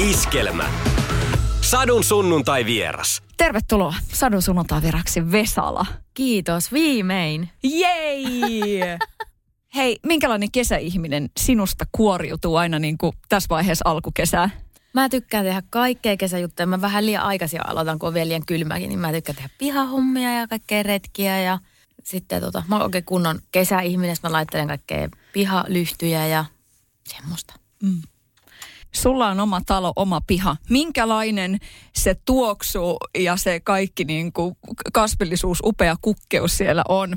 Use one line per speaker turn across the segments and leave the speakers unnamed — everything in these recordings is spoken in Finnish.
Iskelmä. Sadun sunnuntai vieras.
Tervetuloa Sadun sunnuntaiviraksi Vesala.
Kiitos, viimein.
Jei! Hei, minkälainen kesäihminen sinusta kuoriutuu aina niin kuin tässä vaiheessa alkukesää?
Mä tykkään tehdä kaikkea kesäjuttuja. Mä vähän liian aikaisin aloitan, kun on vielä liian kylmäkin, niin mä tykkään tehdä pihahommia ja kaikkea retkiä. Ja sitten tota, mä oon oikein kunnon kesäihminen, mä laittelen kaikkea pihalyhtyjä ja semmoista.
Mm. Sulla on oma talo, oma piha. Minkälainen se tuoksu ja se kaikki niin kuin kasvillisuus, upea kukkeus siellä on?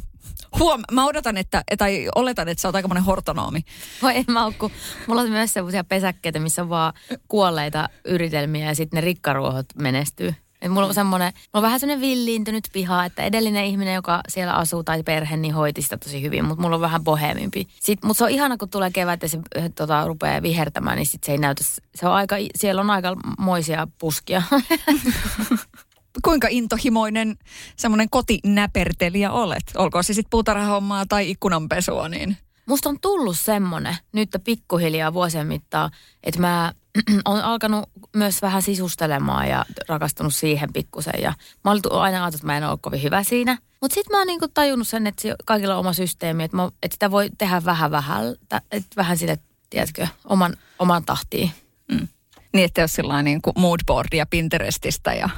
Huom, mä odotan, että, tai oletan, että sä oot aikamoinen hortonoomi.
Voi en mä kun mulla on myös sellaisia pesäkkeitä, missä on vaan kuolleita yritelmiä ja sitten ne rikkaruohot menestyy. Et mulla on semmoinen, mulla on vähän semmoinen villiintynyt piha, että edellinen ihminen, joka siellä asuu tai perhe, niin hoiti sitä tosi hyvin, mutta mulla on vähän bohemimpi. Mutta se on ihana, kun tulee kevät ja se äh, tota, rupeaa vihertämään, niin sit se ei näytä, se on aika, siellä on aika moisia puskia.
kuinka intohimoinen semmoinen kotinäpertelijä olet? Olkoon se sitten puutarhahommaa tai ikkunanpesua, niin...
Musta on tullut semmonen nyt pikkuhiljaa vuosien mittaan, että mä on alkanut myös vähän sisustelemaan ja rakastunut siihen pikkusen. Ja mä olin aina ajatellut, että mä en ole kovin hyvä siinä. Mutta sitten mä oon niinku tajunnut sen, että kaikilla on oma systeemi, että, mä, että sitä voi tehdä vähän vähän, että vähän sille, tiedätkö, oman, oman tahtiin. Mm.
Niin, että jos sillä niin kuin moodboardia Pinterestistä ja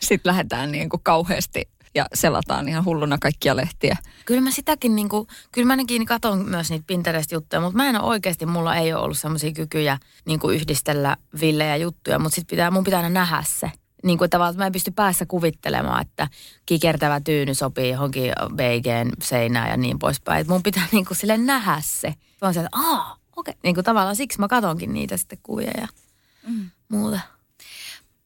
sitten lähdetään niin kuin kauheasti ja selataan ihan hulluna kaikkia lehtiä.
Kyllä mä sitäkin, niin kuin, kyllä mä ainakin katon myös niitä Pinterest-juttuja, mutta mä en ole oikeasti, mulla ei ole ollut semmoisia kykyjä niin kuin yhdistellä villejä juttuja, mutta sit pitää, mun pitää aina nähdä se. Niin kuin tavallaan, että mä en pysty päässä kuvittelemaan, että kikertävä tyyny sopii johonkin beigeen seinään ja niin poispäin. Et mun pitää niin kuin sille nähdä se. Mä oon että aah, okei. Okay. Niin kuin tavallaan siksi mä katonkin niitä sitten kuvia ja mm. muuta.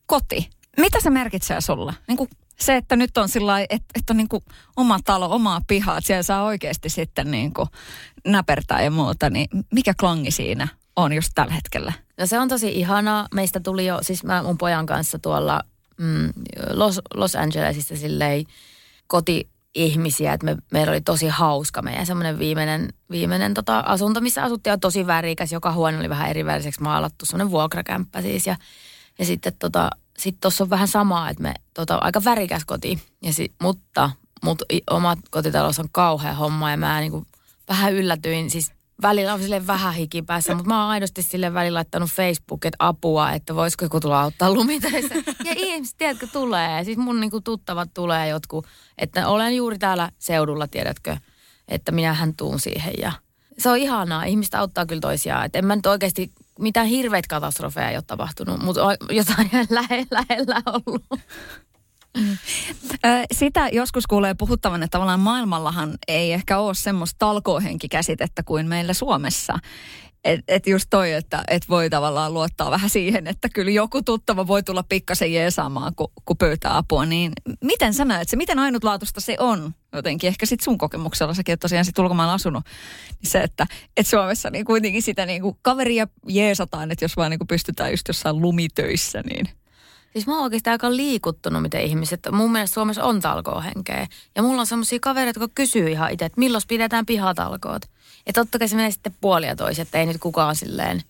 Koti. Mitä se merkitsee sulle? Niin kuin se, että nyt on sillä että, että on niin kuin oma talo, omaa pihaa, että siellä saa oikeasti sitten niin kuin näpertää ja muuta, niin mikä klangi siinä on just tällä hetkellä?
No se on tosi ihanaa. Meistä tuli jo, siis mä mun pojan kanssa tuolla mm, Los, Los Angelesissa silleen koti ihmisiä, että me, meillä oli tosi hauska meidän semmoinen viimeinen, viimeinen tota, asunto, missä asuttiin on tosi värikäs. Joka huone oli vähän eri väriseksi maalattu, semmoinen vuokrakämppä siis. Ja, ja sitten tota, sitten tuossa on vähän samaa, että me tota, aika värikäs koti, ja si, mutta mut, oma kotitalous on kauhea homma ja mä niinku vähän yllätyin, siis välillä on sille vähän hikipäässä, mutta mä oon aidosti sille välillä laittanut että apua, että voisiko joku tulla auttaa lumitöissä. Ja ihmiset, tiedätkö, tulee. Siis mun niinku tuttavat tulee jotkut, että olen juuri täällä seudulla, tiedätkö, että minähän tuun siihen ja se on ihanaa. Ihmiset auttaa kyllä toisiaan. Et en mä nyt oikeasti mitään hirveitä katastrofeja ei ole tapahtunut, mutta jotain lähellä, lähellä ollut.
Sitä joskus kuulee puhuttavan, että tavallaan maailmallahan ei ehkä ole semmoista talkohenkikäsitettä kuin meillä Suomessa. Et, et just toi, että et voi tavallaan luottaa vähän siihen, että kyllä joku tuttava voi tulla pikkasen jeesaamaan, kun, kun pöytää apua. Niin miten sä näet se? Miten ainutlaatuista se on? Jotenkin ehkä sit sun kokemuksella, säkin oot tosiaan sit ulkomailla asunut. Niin se, että et Suomessa niin kuitenkin sitä niin kuin kaveria jeesataan, että jos vaan niin kuin pystytään just jossain lumitöissä, niin
Siis mä oon oikeastaan aika liikuttunut, miten ihmiset, mun mielestä Suomessa on talkoohenkeä. Ja mulla on semmoisia kavereita, jotka kysyy ihan itse, että milloin pidetään pihatalkoot. Ja totta kai se menee sitten puolia toisin, että ei nyt kukaan silleen,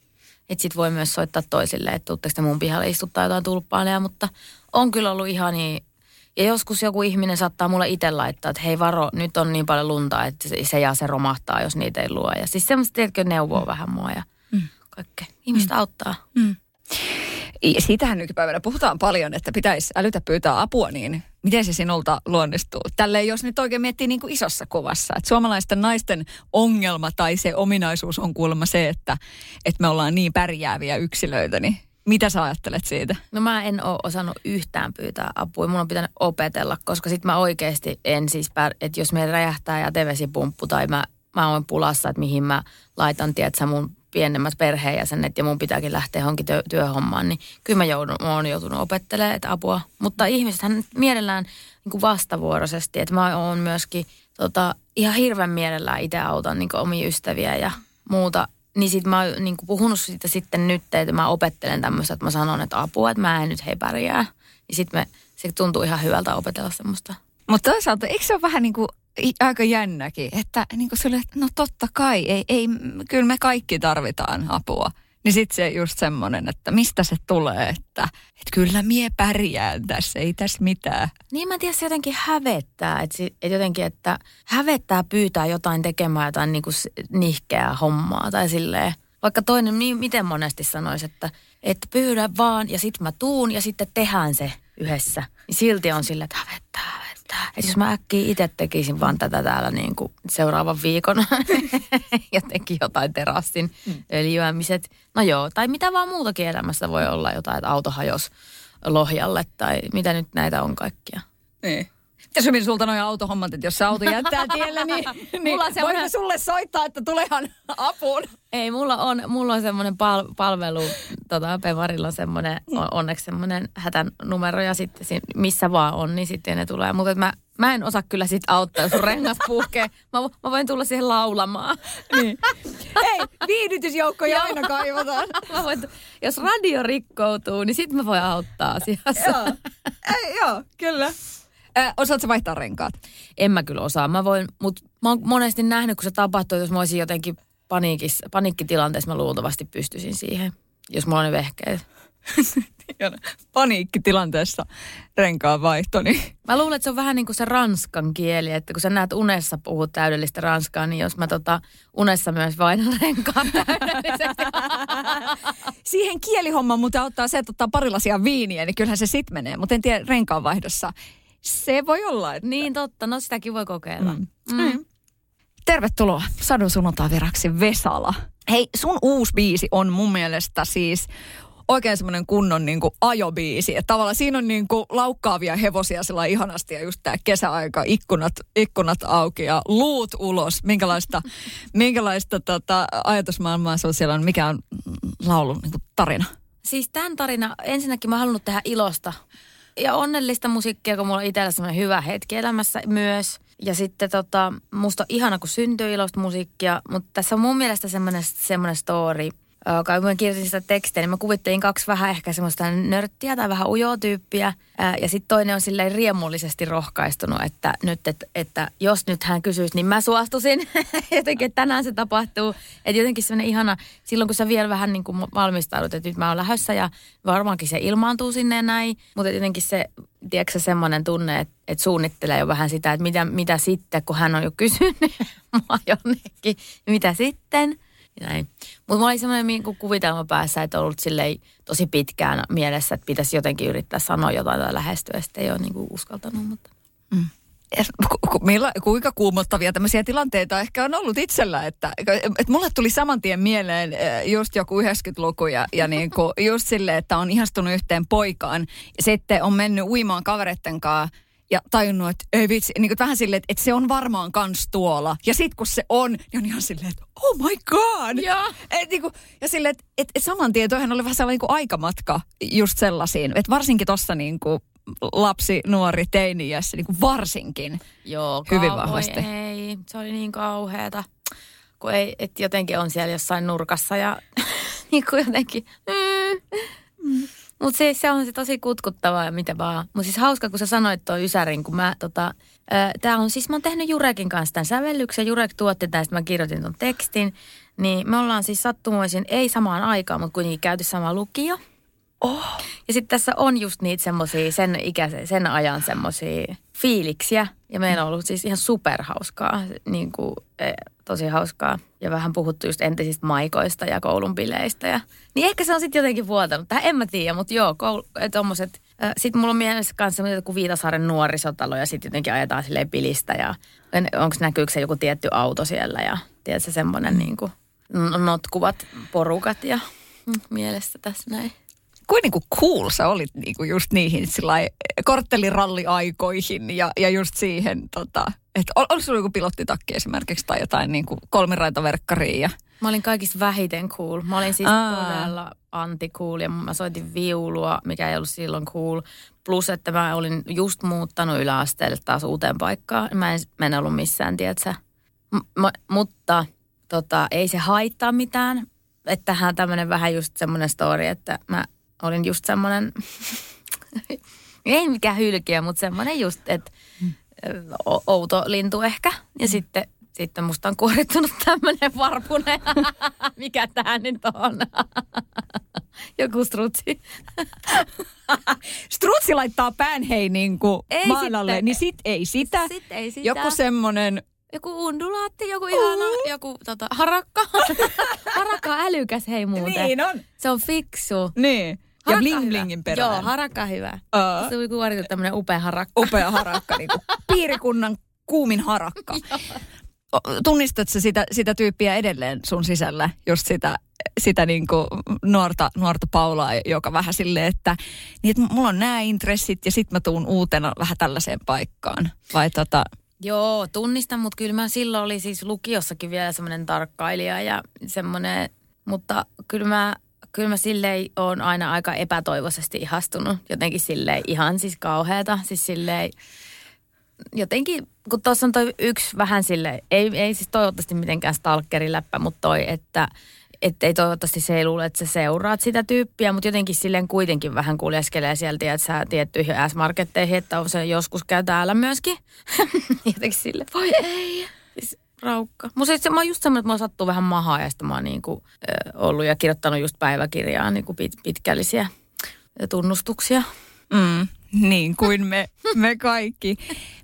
että sit voi myös soittaa toisille, että tuutteko te mun pihalle istuttaa jotain tulppaaneja, mutta on kyllä ollut ihan niin, ja joskus joku ihminen saattaa mulle itse laittaa, että hei varo, nyt on niin paljon lunta, että se ja se romahtaa, jos niitä ei luo. Ja siis semmoista, tiedätkö, neuvoo mm. vähän mua ja mm. kaikkea. Ihmistä mm. auttaa. Mm.
Siitähän nykypäivänä puhutaan paljon, että pitäisi älytä pyytää apua, niin miten se sinulta luonnistuu? Tälleen jos nyt oikein miettii niin kuin isossa kuvassa, että suomalaisten naisten ongelma tai se ominaisuus on kuulemma se, että, että me ollaan niin pärjääviä yksilöitä, niin mitä sä ajattelet siitä?
No mä en ole osannut yhtään pyytää apua. Mun on pitänyt opetella, koska sit mä oikeasti en siis, pär- että jos meillä räjähtää ja tevesipumppu tai mä, mä oon pulassa, että mihin mä laitan, tiedätkö, mun pienemmät perheenjäsenet ja mun pitääkin lähteä johonkin työ, työhommaan, niin kyllä mä, joudun, mä oon joutunut opettelemaan että apua. Mutta ihmisethän mielellään niin kuin vastavuoroisesti, että mä oon myöskin tota, ihan hirveän mielellään itse autan niin omia ystäviä ja muuta. Niin sit mä oon niin puhunut siitä sitten nyt, että mä opettelen tämmöistä, että mä sanon, että apua, että mä en nyt hei pärjää. Niin sit me, se tuntuu ihan hyvältä opetella semmoista.
Mutta toisaalta, eikö se ole vähän niin kuin aika jännäkin, että niin kuin sulle, no totta kai, ei, ei, kyllä me kaikki tarvitaan apua. Niin sitten se just semmoinen, että mistä se tulee, että, että kyllä mie pärjään tässä, ei tässä mitään.
Niin mä en tiedä, se jotenkin hävettää, että, että jotenkin, että hävettää pyytää jotain tekemään jotain niin kuin nihkeää hommaa tai silleen. Vaikka toinen niin miten monesti sanoisi, että, että pyydä vaan ja sitten mä tuun ja sitten tehdään se yhdessä. Niin silti on sille, että hävettää. Että jos mä äkkiä itse tekisin vaan tätä täällä niin kuin seuraavan viikon jotenkin jotain terassin mm. öljyämiset. No joo, tai mitä vaan muutakin elämässä voi olla jotain, että auto hajos lohjalle tai mitä nyt näitä on kaikkia.
Niin. Ja hyvin sulta noin autohommat, että jos se auto jättää tielle, niin, niin mulla voiko voiko sulle soittaa, että tulehan apuun?
Ei, mulla on, mulla on semmoinen pal- palvelu, tota, Pevarilla on semmoinen, on, onneksi semmoinen hätänumero ja sitten missä vaan on, niin sitten ne tulee. Mutta mä, mä en osaa kyllä sit auttaa, jos rengas puhkee. Mä, mä voin tulla siihen laulamaan.
Niin. Ei, viihdytysjoukkoja aina kaivataan.
mä voin, jos radio rikkoutuu, niin sitten mä voin auttaa asiassa.
joo. Ei, joo, kyllä. Äh, osaatko vaihtaa renkaat?
En mä kyllä osaa. Mä voin, mutta mä oon monesti nähnyt, kun se tapahtuu, jos mä olisin jotenkin paniikissa, paniikkitilanteessa, mä luultavasti pystyisin siihen, jos mulla on ne vehkeet.
paniikkitilanteessa renkaan vaihto. Niin.
Mä luulen, että se on vähän niin kuin se ranskan kieli, että kun sä näet unessa puhut täydellistä ranskaa, niin jos mä tota unessa myös vaihdan renkaan täydellisesti.
Siihen kielihommaan muuten auttaa se, että ottaa parilasia viiniä, niin kyllähän se sit menee. Mutta en tiedä renkaan vaihdossa se voi olla. Että...
Niin totta, no sitäkin voi kokeilla. Mm. Mm.
Tervetuloa Sadun viraksi Vesala. Hei, sun uusi biisi on mun mielestä siis oikein semmoinen kunnon niin kuin ajobiisi. Että tavallaan siinä on niin kuin laukkaavia hevosia sillä ihanasti ja just tämä kesäaika, ikkunat, ikkunat auki ja luut ulos. Minkälaista, minkälaista tota, ajatusmaailmaa se on siellä, mikä on laulun niin kuin tarina?
Siis tämän tarina, ensinnäkin mä halunnut tehdä ilosta ja onnellista musiikkia, kun mulla on itsellä semmoinen hyvä hetki elämässä myös. Ja sitten tota, musta on ihana, kun syntyy iloista musiikkia, mutta tässä on mun mielestä semmoinen, semmoinen story – kun mä kirjoitin sitä tekstiä, niin mä kuvittelin kaksi vähän ehkä semmoista nörttiä tai vähän ujoa tyyppiä. Ja sitten toinen on silleen riemullisesti rohkaistunut, että nyt, että, että jos nyt hän kysyisi, niin mä suostuisin. jotenkin, että tänään se tapahtuu. Että jotenkin semmoinen ihana, silloin kun sä vielä vähän niin kuin valmistaudut, että nyt mä oon lähdössä ja varmaankin se ilmaantuu sinne ja näin. Mutta jotenkin se, tiedätkö se semmoinen tunne, että, että suunnittelee jo vähän sitä, että mitä, mitä sitten, kun hän on jo kysynyt mua jonnekin, mitä sitten – näin. Mutta mulla oli semmoinen niin kuvitelma päässä, että on ollut silleen tosi pitkään mielessä, että pitäisi jotenkin yrittää sanoa jotain tai lähestyä. Sitten ei ole niin kuin uskaltanut, mutta... Mm.
Milla, kuinka kuumottavia tämmöisiä tilanteita ehkä on ollut itsellä, että, että mulle tuli saman tien mieleen eh, just joku 90-luku ja, ja niin kuin just sille, että on ihastunut yhteen poikaan ja sitten on mennyt uimaan kavereitten kanssa ja tajunnut, että ei vitsi, niin kuin vähän silleen, että, että se on varmaan kans tuolla. Ja sit kun se on, niin on ihan silleen, että oh my god!
Ja,
et, niin kuin, ja silleen, että, että, että saman tien toihan oli vähän sellainen niin kuin aikamatka just sellaisiin. Että varsinkin tuossa niin kuin lapsi, nuori, teini-iässä, niin kuin varsinkin
Joo,
hyvin vahvasti.
Ei, se oli niin kauheata. Kun ei, että jotenkin on siellä jossain nurkassa ja niin kuin jotenkin... Mm. Mm. Mutta siis se on se tosi kutkuttavaa ja mitä vaan. Mutta siis hauska, kun sä sanoit tuon Ysärin, kun mä tota, Tämä on siis, mä oon tehnyt Jurekin kanssa tämän sävellyksen. Jurek tuotti tämän, mä kirjoitin tuon tekstin. Niin me ollaan siis sattumoisin, ei samaan aikaan, mutta kuitenkin käyty sama lukio.
Oh.
Ja sitten tässä on just niitä semmoisia, sen ikäisen, sen ajan semmoisia fiiliksiä. Ja meillä on ollut siis ihan superhauskaa, niin kuin, e, tosi hauskaa. Ja vähän puhuttu just entisistä maikoista ja koulun bileistä. Ja, niin ehkä se on sitten jotenkin vuotanut. Tähän en mä tiedä, mutta joo, koul, tommoset. Sitten mulla on mielessä myös semmoinen kuin Viitasaaren nuorisotalo ja sitten jotenkin ajetaan silleen pilistä. Ja onko näkyykö se joku tietty auto siellä ja tiedätkö semmoinen mm. niin kuin notkuvat porukat ja mm, mielessä tässä näin
kuin niinku cool sä olit niinku just niihin kortteliralliaikoihin ja, ja just siihen, tota, että ol, oliko sulla joku pilottitakki esimerkiksi tai jotain niinku kolmiraitaverkkaria?
Mä olin kaikista vähiten cool. Mä olin siis Aa. todella anti-cool ja mä soitin viulua, mikä ei ollut silloin cool. Plus, että mä olin just muuttanut yläasteelle taas uuteen paikkaan. Mä en, mä en ollut missään, tiedätkö? M- m- mutta tota, ei se haittaa mitään. Että tähän tämmöinen vähän just semmoinen story, että mä olin just semmoinen, ei mikään hylkiö, mutta semmoinen just, että outo lintu ehkä. Ja mm. sitten sitten musta on kuorittunut tämmönen varpunen. Mikä tää nyt on? Joku strutsi.
Strutsi laittaa pään hei niin kuin
Ei
maan alle,
sitten.
niin sit ei sitä.
Sitten ei sitä.
Joku semmonen,
Joku undulaatti, joku ihana, joku tota, harakka. harakka on älykäs hei muuten.
niin on.
Se on fiksu.
Niin. Ja bling blingin perään.
Joo, harakka hyvä.
Aa.
Se oli kuorittu tämmönen upea harakka.
Upea harakka, niin kuin piirikunnan kuumin harakka. Tunnistatko sitä, sitä tyyppiä edelleen sun sisällä, just sitä, sitä niin kuin nuorta, nuorta Paulaa, joka vähän silleen, että, niin että mulla on nämä intressit ja sit mä tuun uutena vähän tällaiseen paikkaan. Vai tota,
Joo, tunnistan, mutta kyllä mä silloin oli siis lukiossakin vielä semmoinen tarkkailija ja semmoinen, mutta kyllä mä, kyllä mä silleen on aina aika epätoivoisesti ihastunut. Jotenkin silleen ihan siis kauheata, siis silleen jotenkin, kun tuossa on toi yksi vähän sille, ei, ei siis toivottavasti mitenkään stalkeriläppä, mutta toi, että että ei toivottavasti se ei luule, että sä seuraat sitä tyyppiä, mutta jotenkin silleen kuitenkin vähän kuljeskelee sieltä, että sä tiettyihin S-marketteihin, että on se joskus käy täällä myöskin. jotenkin sille, voi ei. Siis raukka. Musta se, mä oon just semmoinen, että mulla sattuu vähän mahaa ja sitten mä oon niinku, ö, ollut ja kirjoittanut just päiväkirjaa niinku pit, pitkällisiä tunnustuksia.
mm, niin kuin me, me kaikki.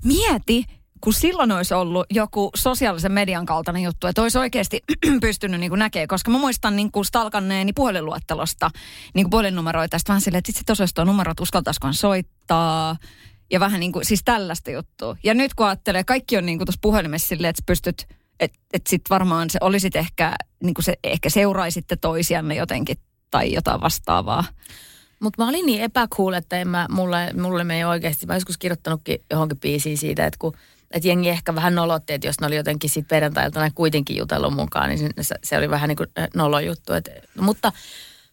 Mieti, kun silloin olisi ollut joku sosiaalisen median kaltainen juttu, että olisi oikeasti pystynyt niin näkemään, koska mä muistan niin kuin stalkanneeni puhelinluettelosta niin kuin puhelinnumeroita, sitten vähän silleen, että sitten olisi tuo numero, että uskaltaisikohan soittaa, ja vähän niin kuin, siis tällaista juttua. Ja nyt kun ajattelee, kaikki on niin kuin tuossa puhelimessa silleen, että pystyt, että et sitten varmaan se olisit ehkä, niin kuin se, ehkä seuraisitte toisianne jotenkin tai jotain vastaavaa.
Mutta mä olin niin epäcool, että en mä, mulle, mulle me ei oikeasti, mä joskus kirjoittanutkin johonkin biisiin siitä, että kun että jengi ehkä vähän nolotti, että jos ne oli jotenkin siitä perjantailta kuitenkin jutellut mukaan, niin se, se oli vähän niin kuin nolo juttu. Et, mutta,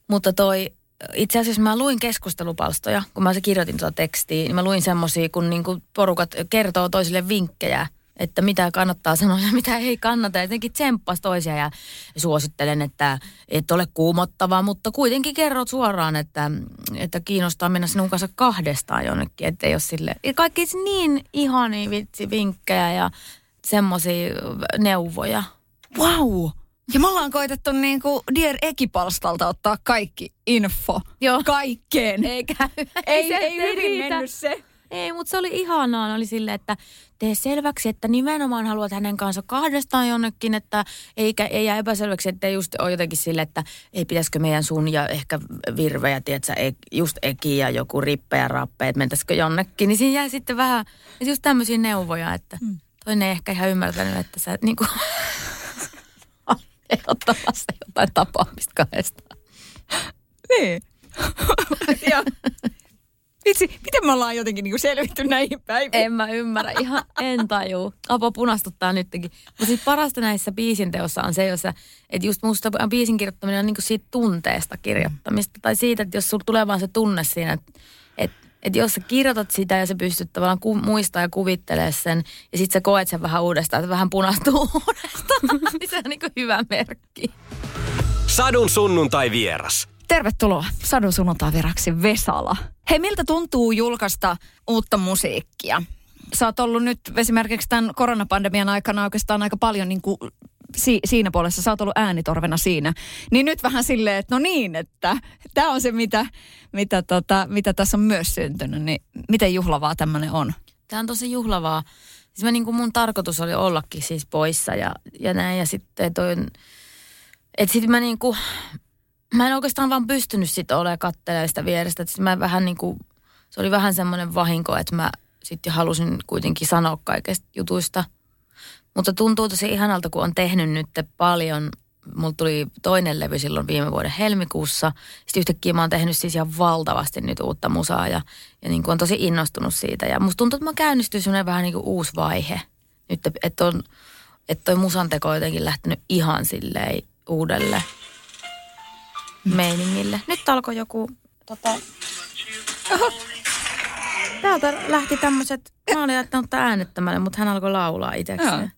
mutta toi, itse asiassa mä luin keskustelupalstoja, kun mä se kirjoitin tuota tekstiä, niin mä luin semmosia, kun niin kuin porukat kertoo toisille vinkkejä, että mitä kannattaa sanoa ja mitä ei kannata. Ja jotenkin tsemppas toisia ja suosittelen, että et ole kuumottava, mutta kuitenkin kerrot suoraan, että, että kiinnostaa mennä sinun kanssa kahdestaan jonnekin. Että ole sille. Kaikki niin ihania vitsi vinkkejä ja semmoisia neuvoja.
Wow! Ja me ollaan koitettu niin kuin Dear Ekipalstalta ottaa kaikki info
Joo.
kaikkeen.
Eikä,
ei, ei
nyt
hyvin
riitä.
mennyt se.
Ei, mutta se oli ihanaa. Oli silleen, että tee selväksi, että nimenomaan haluat hänen kanssa kahdestaan jonnekin, että eikä, ei jää epäselväksi, että ei just ole jotenkin sille, että ei pitäisikö meidän sun ja ehkä virvejä, tiedätkö, e- just Eki ja joku rippe ja rappe, että mentäisikö jonnekin. Niin siinä jää sitten vähän just tämmöisiä neuvoja, että
Mm.
toinen ei ehkä ihan ymmärtänyt, että sä niin kuin ehdottamassa jotain tapaamista kahdestaan.
Niin. ja, vitsi, miten me ollaan jotenkin niin kuin selvitty näihin päiviin?
En mä ymmärrä, ihan en tajuu. Apo punastuttaa nytkin. Mutta siis parasta näissä biisin teossa on se, jossa, että just musta biisin kirjoittaminen on niinku siitä tunteesta kirjoittamista. Tai siitä, että jos sulla tulee vaan se tunne siinä, että et, et jos sä kirjoitat sitä ja sä pystyt tavallaan ku, muistaa ja kuvittelee sen, ja sit sä koet sen vähän uudestaan, että vähän punastuu uudestaan, niin se on niinku hyvä merkki.
Sadun sunnuntai vieras.
Tervetuloa Sadun sunnuntaiviraksi Vesala. Hei, miltä tuntuu julkaista uutta musiikkia? Sä oot ollut nyt esimerkiksi tämän koronapandemian aikana oikeastaan aika paljon niin kuin si- siinä puolessa, sä oot ollut äänitorvena siinä. Niin nyt vähän silleen, että no niin, että tämä on se, mitä, mitä, tota, mitä tässä on myös syntynyt. Niin miten juhlavaa tämmöinen on?
Tämä on tosi juhlavaa. Siis mä niin kuin mun tarkoitus oli ollakin siis poissa ja, ja näin. Ja sitten toi, että sitten mä niin kuin, mä en oikeastaan vaan pystynyt sitten olemaan kattelemaan sitä vierestä. Sit mä vähän niin kuin, se oli vähän semmoinen vahinko, että mä sitten halusin kuitenkin sanoa kaikesta jutuista. Mutta tuntuu tosi ihanalta, kun on tehnyt nyt paljon. Mulla tuli toinen levy silloin viime vuoden helmikuussa. Sitten yhtäkkiä mä oon tehnyt siis ihan valtavasti nyt uutta musaa ja, ja niin kuin on tosi innostunut siitä. Ja musta tuntuu, että mä käynnistyy semmoinen vähän niin kuin uusi vaihe. Nyt, että on, että toi musan teko on jotenkin lähtenyt ihan silleen uudelle meiningille. Nyt alkoi joku tota... Oho. Täältä lähti tämmöiset, mä olin jättänyt tää äänettämälle, mutta hän alkoi laulaa itsekseen.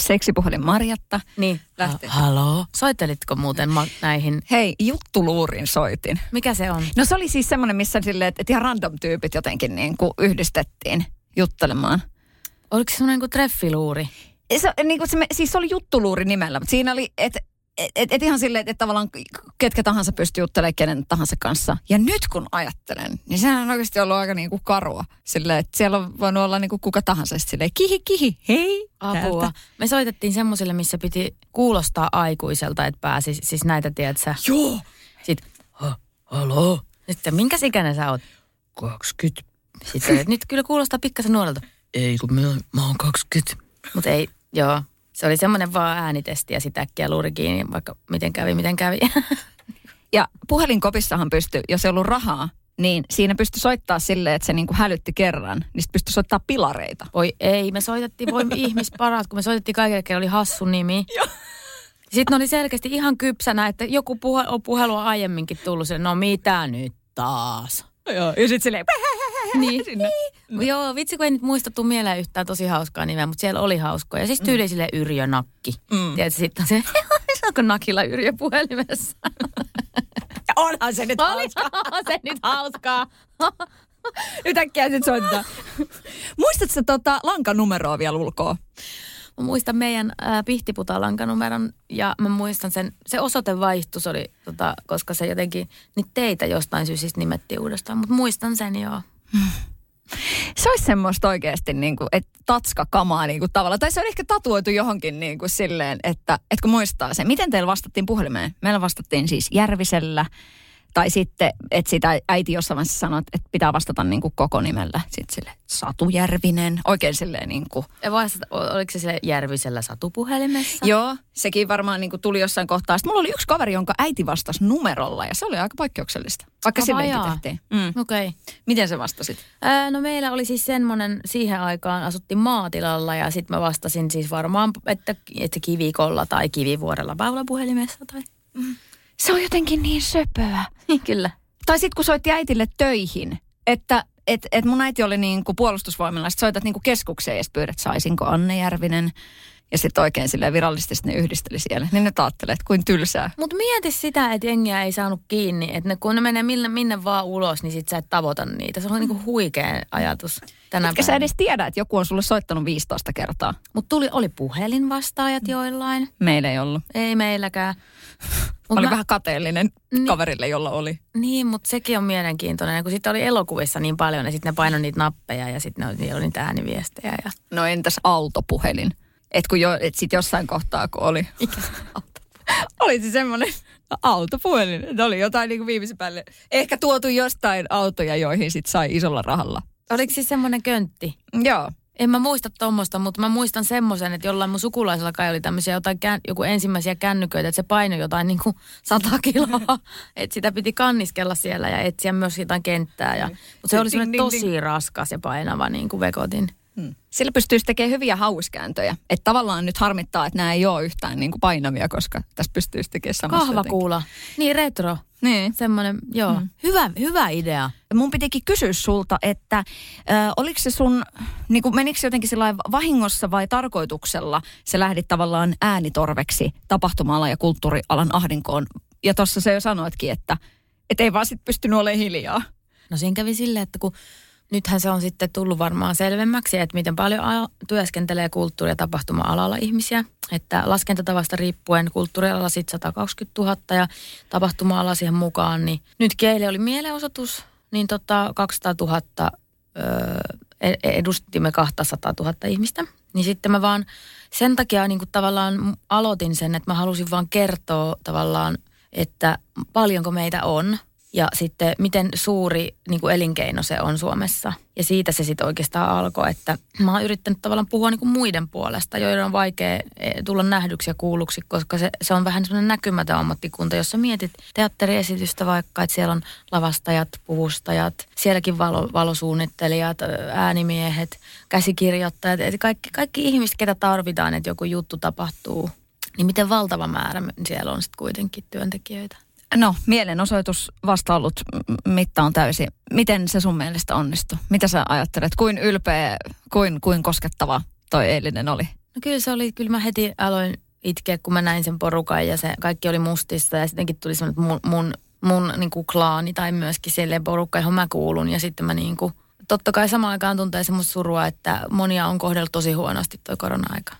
Seksipuhelin Marjatta.
Niin.
Lähti.
Ha- Haloo? Soittelitko muuten ma- näihin?
Hei, juttuluurin soitin.
Mikä se on?
No se oli siis semmoinen, missä silleen, että, että ihan random tyypit jotenkin niin kuin yhdistettiin juttelemaan.
Oliko se semmoinen kuin treffiluuri?
Se, niin kuin se, siis se oli juttuluuri nimellä, mutta siinä oli, että et, et, et ihan silleen, että et tavallaan ketkä tahansa pystyy juttelemaan kenen tahansa kanssa. Ja nyt kun ajattelen, niin sehän on oikeasti ollut aika niin kuin karua. Silleen, että siellä on voinut olla niin kuin kuka tahansa. Silleen, kihi, kihi, hei.
Apua.
täältä.
Me soitettiin semmoiselle, missä piti kuulostaa aikuiselta, että pääsi, siis näitä, tiedätkö
Joo.
Sitten, ha, haloo. Sitten, minkä ikäinen sä oot? 20. Sitten, nyt kyllä kuulostaa pikkasen nuorelta. Ei, kun mä, mä oon 20. Mutta ei, joo. Se oli semmoinen vaan äänitesti ja sitä äkkiä luuri kiinni, vaikka miten kävi, miten kävi.
Ja puhelinkopissahan pystyi, jos ei ollut rahaa, niin siinä pystyi soittaa silleen, että se niin kuin hälytti kerran. Niin sitten pystyi soittaa pilareita.
Voi ei, me soitettiin, voi ihmisparat, kun me soitettiin kaikille, kenellä oli hassu nimi. Sitten ne oli selkeästi ihan kypsänä, että joku puhe, on puhelua aiemminkin tullut se, no mitä nyt taas?
Joo. Ja sitten silleen,
Niin. niin. Joo, vitsi kun ei nyt muista tuu mieleen yhtään tosi hauskaa nimeä, mutta siellä oli hauskoja. Siis tyyli sille Yrjö Nakki.
Mm.
Tiedätkö, sitten se, onko Nakilla Yrjö puhelimessa?
Ja onhan se nyt
Oli
hauska.
se nyt hauskaa.
Yhtäkkiä sitten soitetaan. Muistatko tota lankanumeroa vielä ulkoa?
Mä muistan meidän äh, Pihtiputa-lankanumeron ja mä muistan sen, se osoitevaihtus oli, tota, koska se jotenkin, niin teitä jostain syystä nimettiin uudestaan, mutta muistan sen joo.
Se olisi semmoista oikeasti, niin kuin, että tatskakamaa niin kuin tavalla. Tai se on ehkä tatuoitu johonkin niin kuin silleen, että, että kun muistaa sen. Miten teillä vastattiin puhelimeen? Meillä vastattiin siis Järvisellä. Tai sitten, että sitä äiti jossain vaiheessa sanoi, että pitää vastata niin kuin koko nimellä. Sitten sille Satu Järvinen. Oikein silleen niin kuin.
Ja vastata, oliko se sille Järvisellä satupuhelimessa?
Joo, sekin varmaan niin kuin tuli jossain kohtaa. Sitten mulla oli yksi kaveri, jonka äiti vastasi numerolla ja se oli aika poikkeuksellista. Vaikka
vajaa.
tehtiin. Mm.
Okei. Okay.
Miten se vastasit?
Ää, no meillä oli siis semmoinen, siihen aikaan asuttiin maatilalla ja sitten mä vastasin siis varmaan, että, että kivikolla tai kivivuorella paulapuhelimessa tai...
Se on jotenkin niin söpöä.
Kyllä.
Tai sitten kun soitti äitille töihin, että et, et mun äiti oli niin kuin puolustusvoimilla, sit soitat niin kuin keskukseen ja pyydät, saisinko Anne Järvinen. Ja sitten oikein silleen virallisesti ne yhdisteli siellä. Niin ne ajattelee, että kuin tylsää.
Mutta mieti sitä, että jengiä ei saanut kiinni. Että ne, kun ne menee minne, minne vaan ulos, niin sit sä et tavoita niitä. Se on niinku huikea ajatus tänä
Etkä sä edes tiedä, että joku on sulle soittanut 15 kertaa.
Mutta tuli, oli puhelinvastaajat joillain.
Meillä ei ollut.
Ei meilläkään. Mut
Oli
mä-
vähän kateellinen
Niin.
kaverille, jolla oli.
Niin, mutta sekin on mielenkiintoinen. Kun sitten oli elokuvissa niin paljon, ja sitten ne painoi niitä nappeja, ja sitten oli, oli niitä ääniviestejä. Ja...
No entäs autopuhelin? Et kun jo, et sit jossain kohtaa, kun oli... oli se semmoinen autopuhelin. että oli jotain niin kuin viimeisen päälle. Ehkä tuotu jostain autoja, joihin sit sai isolla rahalla.
Oliko siis semmoinen köntti?
Joo.
En mä muista tuommoista, mutta mä muistan semmoisen, että jollain mun sukulaisella kai oli tämmöisiä jotain kän, joku ensimmäisiä kännyköitä, että se painoi jotain niin kuin 100 kiloa. että sitä piti kanniskella siellä ja etsiä myös jotain kenttää. Ja, mutta se oli
Ding,
semmoinen
ding,
tosi raskas ja painava niin kuin vekotin.
Sillä pystyisi tekemään hyviä hauskääntöjä. Että tavallaan nyt harmittaa, että nämä ei ole yhtään niin kuin painavia, koska tässä pystyisi tekemään samassa
Kahvakuula. Niin retro.
jotenkin. Niin.
Semmoinen, joo. Mm. Hyvä, hyvä idea.
Mun pitikin kysyä sulta, että ö, oliko se sun, niin kuin menikö se jotenkin sillä vahingossa vai tarkoituksella se lähdit tavallaan äänitorveksi tapahtuma-alan ja kulttuurialan ahdinkoon. Ja tuossa se jo sanoitkin, että et ei vaan sit pystynyt olemaan hiljaa.
No siinä kävi silleen, että kun nythän se on sitten tullut varmaan selvemmäksi, että miten paljon työskentelee kulttuuri- ja tapahtuma-alalla ihmisiä. Että laskentatavasta riippuen kulttuurialalla sitten 120 000 ja tapahtuma-ala siihen mukaan. Niin nytkin eilen oli mielenosoitus, niin tota 200 000 öö, e- edustimme 200 000 ihmistä. Niin sitten mä vaan sen takia niin kuin tavallaan aloitin sen, että mä halusin vaan kertoa tavallaan, että paljonko meitä on ja sitten miten suuri niin kuin elinkeino se on Suomessa. Ja siitä se sitten oikeastaan alkoi, että mä oon yrittänyt tavallaan puhua niin kuin muiden puolesta, joiden on vaikea eh, tulla nähdyksi ja kuulluksi, koska se, se on vähän semmoinen näkymätön ammattikunta, jossa mietit teatteriesitystä vaikka, että siellä on lavastajat, puvustajat, sielläkin valo, valosuunnittelijat, äänimiehet, käsikirjoittajat, että kaikki, kaikki ihmiset, ketä tarvitaan, että joku juttu tapahtuu. Niin miten valtava määrä siellä on sitten kuitenkin työntekijöitä.
No, mielenosoitus vasta ollut mitta on täysi. Miten se sun mielestä onnistui? Mitä sä ajattelet? Kuin ylpeä, kuin, kuin koskettava toi eilinen oli?
No kyllä se oli, kyllä mä heti aloin itkeä, kun mä näin sen porukan ja se kaikki oli mustista ja sittenkin tuli semmoinen, mun, mun, mun niin kuin klaani tai myöskin silleen porukka, johon mä kuulun ja sitten mä niin kuin, totta kai samaan aikaan tuntee semmoista surua, että monia on kohdellut tosi huonosti toi korona-aika.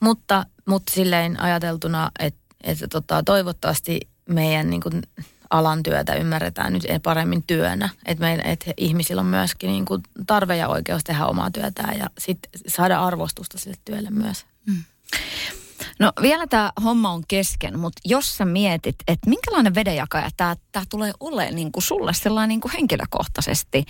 Mutta, mutta silleen ajateltuna, että, että tota, toivottavasti meidän niin kuin, alan työtä ymmärretään nyt paremmin työnä. Että, meillä, että ihmisillä on myöskin niin kuin, tarve ja oikeus tehdä omaa työtään ja sitten saada arvostusta sille työlle myös. Mm.
No vielä tämä homma on kesken, mutta jos sä mietit, että minkälainen vedenjakaja tämä tulee olemaan niin kuin sulle sellainen niin kuin henkilökohtaisesti.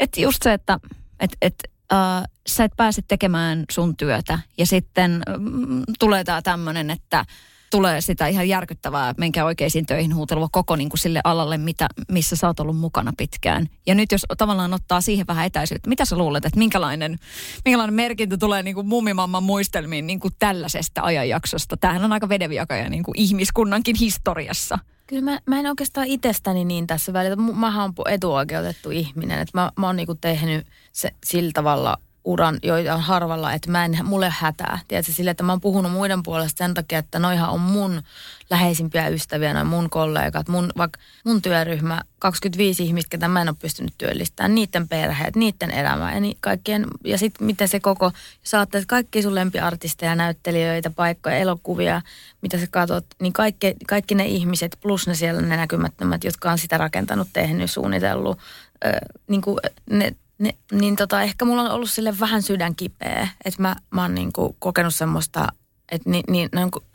Että just se, että et, et, äh, sä et pääse tekemään sun työtä ja sitten mm, tulee tämä tämmöinen, että tulee sitä ihan järkyttävää, menkää oikeisiin töihin huutelua koko niin kuin sille alalle, mitä, missä sä oot ollut mukana pitkään. Ja nyt jos tavallaan ottaa siihen vähän etäisyyttä, mitä sä luulet, että minkälainen, minkälainen merkintä tulee niin kuin mummimamman muistelmiin niin kuin tällaisesta ajanjaksosta? Tämähän on aika vedeviakaja niin kuin ihmiskunnankin historiassa.
Kyllä mä, mä en oikeastaan itsestäni niin tässä välillä. Mä oon etuoikeutettu ihminen. Että mä, mä oon niinku tehnyt se, sillä tavalla – uran, joita on harvalla, että mä en, mulle hätää. Tiedätkö, sille, että mä oon puhunut muiden puolesta sen takia, että noihan on mun läheisimpiä ystäviä, noin mun kollegat, mun, vaikka mun työryhmä, 25 ihmistä, ketä mä en ole pystynyt työllistämään, niiden perheet, niiden elämä ja, ni, kaikkien, ja sitten miten se koko, jos ajattelet kaikki sun lempiartisteja, näyttelijöitä, paikkoja, elokuvia, mitä sä katsot, niin kaikki, kaikki ne ihmiset, plus ne siellä ne näkymättömät, jotka on sitä rakentanut, tehnyt, suunnitellut, ö, niin kuin ne Ne, niin tota, ehkä mulla on ollut sille vähän sydän kipeä, että mä, mä oon niinku kokenut semmoista, että ni, niin,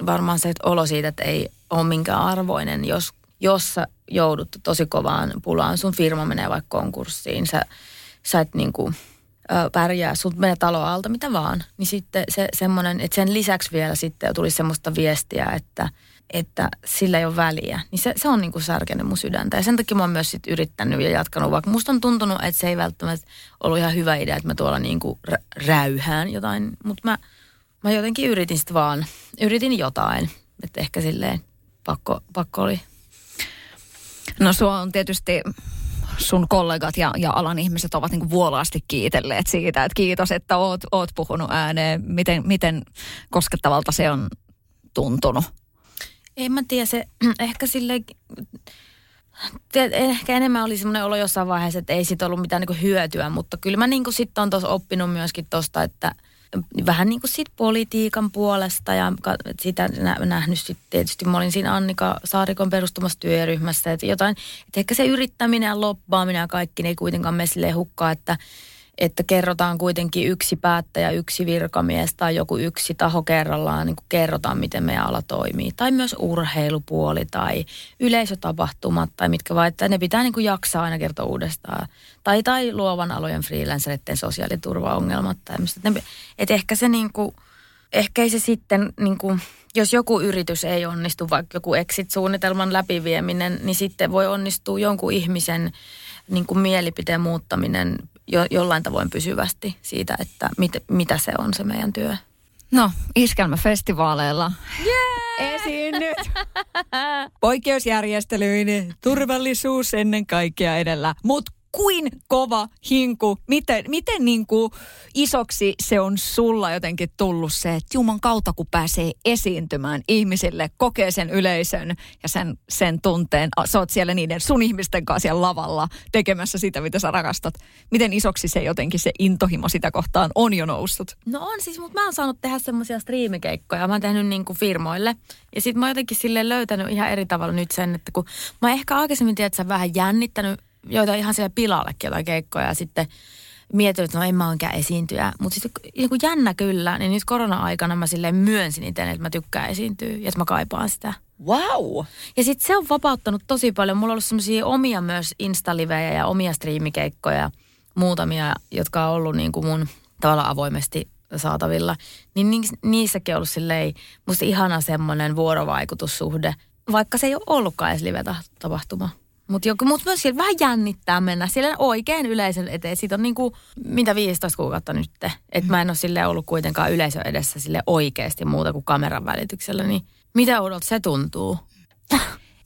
varmaan se että olo siitä, että ei ole minkään arvoinen, jos, jos sä joudut tosi kovaan pulaan, sun firma menee vaikka konkurssiin, sä, sä et niinku, ö, pärjää, sun menee talo alta, mitä vaan, niin sitten se semmoinen, että sen lisäksi vielä sitten tuli semmoista viestiä, että – että sillä ei ole väliä, niin se, se on niin kuin särkenyt mun sydäntä. Ja sen takia mä oon myös sit yrittänyt ja jatkanut, vaikka musta on tuntunut, että se ei välttämättä ollut ihan hyvä idea, että mä tuolla niin kuin räyhään jotain, mutta mä, mä jotenkin yritin sitten vaan, yritin jotain, että ehkä silleen pakko, pakko oli.
No sua on tietysti sun kollegat ja, ja alan ihmiset ovat niin vuolaasti kiitelleet siitä, että kiitos, että oot, oot puhunut ääneen. Miten, miten koskettavalta se on tuntunut?
En mä tiedä, se ehkä sille ehkä enemmän oli semmoinen olo jossain vaiheessa, että ei siitä ollut mitään niin hyötyä, mutta kyllä mä niin sitten on tuossa oppinut myöskin tuosta, että vähän niin kuin sit politiikan puolesta ja sitä nähnyt sitten tietysti. Mä olin siinä Annika Saarikon perustumassa työryhmässä, että jotain, että ehkä se yrittäminen ja loppaaminen ja kaikki ne ei kuitenkaan mene hukkaa, että että kerrotaan kuitenkin yksi päättäjä, yksi virkamies tai joku yksi taho kerrallaan, niin kuin kerrotaan, miten meidän ala toimii. Tai myös urheilupuoli tai yleisötapahtumat tai mitkä vaan, että ne pitää niin kuin jaksaa aina kertoa uudestaan. Tai, tai luovan alojen freelanceritten sosiaaliturvaongelmat tai että, että ehkä se niin kuin, ehkä ei se sitten niin kuin, jos joku yritys ei onnistu, vaikka joku exit-suunnitelman läpivieminen, niin sitten voi onnistua jonkun ihmisen niin kuin mielipiteen muuttaminen jo, jollain tavoin pysyvästi siitä, että mit, mitä se on se meidän työ.
No, iskelmäfestivaaleilla. Yeah! Esiin nyt. Poikkeusjärjestelyyn, turvallisuus ennen kaikkea edellä. Mutta kuin kova hinku, miten, miten niin kuin isoksi se on sulla jotenkin tullut se, että Juman kautta kun pääsee esiintymään ihmisille, kokee sen yleisön ja sen, sen tunteen, sä oot siellä niiden sun ihmisten kanssa siellä lavalla tekemässä sitä, mitä sä rakastat. Miten isoksi se jotenkin se intohimo sitä kohtaan on jo noussut?
No on siis, mutta mä oon saanut tehdä semmoisia striimikeikkoja. Mä oon tehnyt niin kuin firmoille. Ja sit mä oon jotenkin silleen löytänyt ihan eri tavalla nyt sen, että kun mä ehkä aikaisemmin tiedän, että sä vähän jännittänyt joita ihan siellä pilallekin jotain keikkoja ja sitten mietin, että no en mä oikein esiintyä. Mutta sitten niin kuin jännä kyllä, niin nyt korona-aikana mä silleen myönsin itse, että mä tykkään esiintyä ja että mä kaipaan sitä.
Wow!
Ja sitten se on vapauttanut tosi paljon. Mulla on ollut semmoisia omia myös instalivejä ja omia striimikeikkoja, muutamia, jotka on ollut niin kuin mun tavalla avoimesti saatavilla. Niin niissäkin on ollut silleen musta ihana semmoinen vuorovaikutussuhde, vaikka se ei ole ollutkaan edes live-tapahtuma. Mutta mut myös siellä vähän jännittää mennä siellä oikein yleisön eteen. Siitä on niinku, mitä 15 kuukautta nyt. Että mä en ole sille ollut kuitenkaan yleisö edessä sille oikeasti muuta kuin kameran välityksellä. Niin mitä oudot se tuntuu?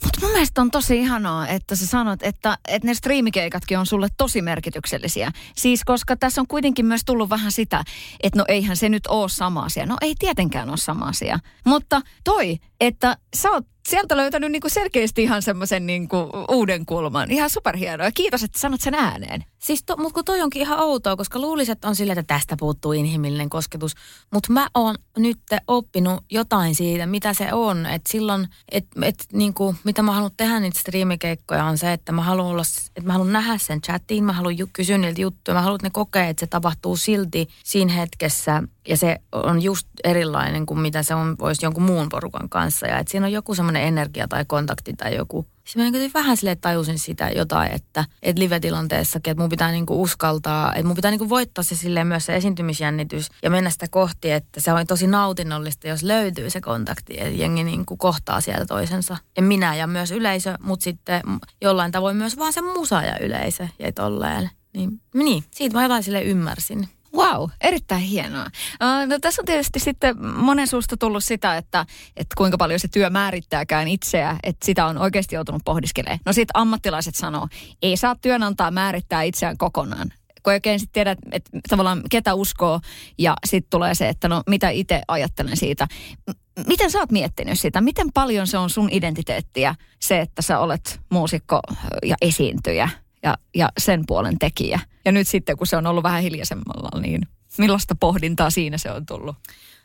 Mutta mun mielestä on tosi ihanaa, että sä sanot, että, että ne striimikeikatkin on sulle tosi merkityksellisiä. Siis koska tässä on kuitenkin myös tullut vähän sitä, että no eihän se nyt ole sama asia. No ei tietenkään ole sama asia. Mutta toi, että sä oot sieltä löytänyt niinku selkeästi ihan semmoisen niinku uuden kulman. Ihan superhienoa. Kiitos, että sanot sen ääneen.
Siis, to, mutta kun toi onkin ihan outoa, koska luulisin, että on silleen, että tästä puuttuu inhimillinen kosketus. Mutta mä oon nyt oppinut jotain siitä, mitä se on. Että silloin, että et, niinku, mitä mä haluan tehdä niitä striimikeikkoja on se, että mä haluan, olla, että mä haluan nähdä sen chatiin, mä haluan kysyä niiltä juttuja, mä haluan, että ne kokee, että se tapahtuu silti siinä hetkessä. Ja se on just erilainen kuin mitä se on voisi jonkun muun porukan kanssa. Ja että siinä on joku semmoinen energia tai kontakti tai joku sitten mä niin vähän sille tajusin sitä jotain, että, että live-tilanteessakin, että mun pitää niinku uskaltaa, että mun pitää niinku voittaa se silleen myös se esiintymisjännitys ja mennä sitä kohti, että se on tosi nautinnollista, jos löytyy se kontakti, että jengi niinku kohtaa sieltä toisensa. Ja minä ja myös yleisö, mutta sitten jollain tavoin myös vaan se musa ja yleisö ja tolleen. Niin, niin, siitä mä jotain sille ymmärsin.
Wow, erittäin hienoa. No, tässä on tietysti sitten monen suusta tullut sitä, että, että kuinka paljon se työ määrittääkään itseä, että sitä on oikeasti joutunut pohdiskelemaan. No sitten ammattilaiset sanoo, ei saa työnantaa määrittää itseään kokonaan. Kun oikein sitten tiedät, että tavallaan ketä uskoo ja sitten tulee se, että no mitä itse ajattelen siitä. Miten sä oot miettinyt sitä? Miten paljon se on sun identiteettiä se, että sä olet muusikko ja esiintyjä? Ja, ja sen puolen tekijä. Ja nyt sitten, kun se on ollut vähän hiljaisemmalla, niin millaista pohdintaa siinä se on tullut?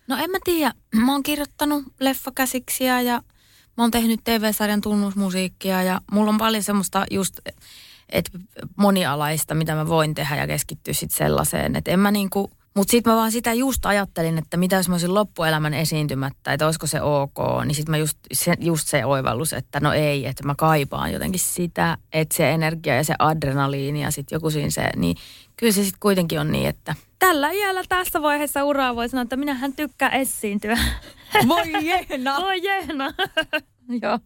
No en mä tiedä. Mä oon kirjoittanut leffakäsiksiä ja mä oon tehnyt TV-sarjan tunnusmusiikkia ja mulla on paljon semmoista just, että monialaista, mitä mä voin tehdä ja keskittyä sitten sellaiseen. Että en mä niinku, mutta sitten mä vaan sitä just ajattelin, että mitä jos mä olisin loppuelämän esiintymättä, että olisiko se ok. Niin sitten mä just se, just se oivallus, että no ei, että mä kaipaan jotenkin sitä, että se energia ja se adrenaliini ja sitten joku siinä se, niin kyllä se sitten kuitenkin on niin, että tällä iällä tässä vaiheessa uraa voi sanoa, että minähän tykkää esiintyä.
Voi jehna!
Voi jehna!
Joo,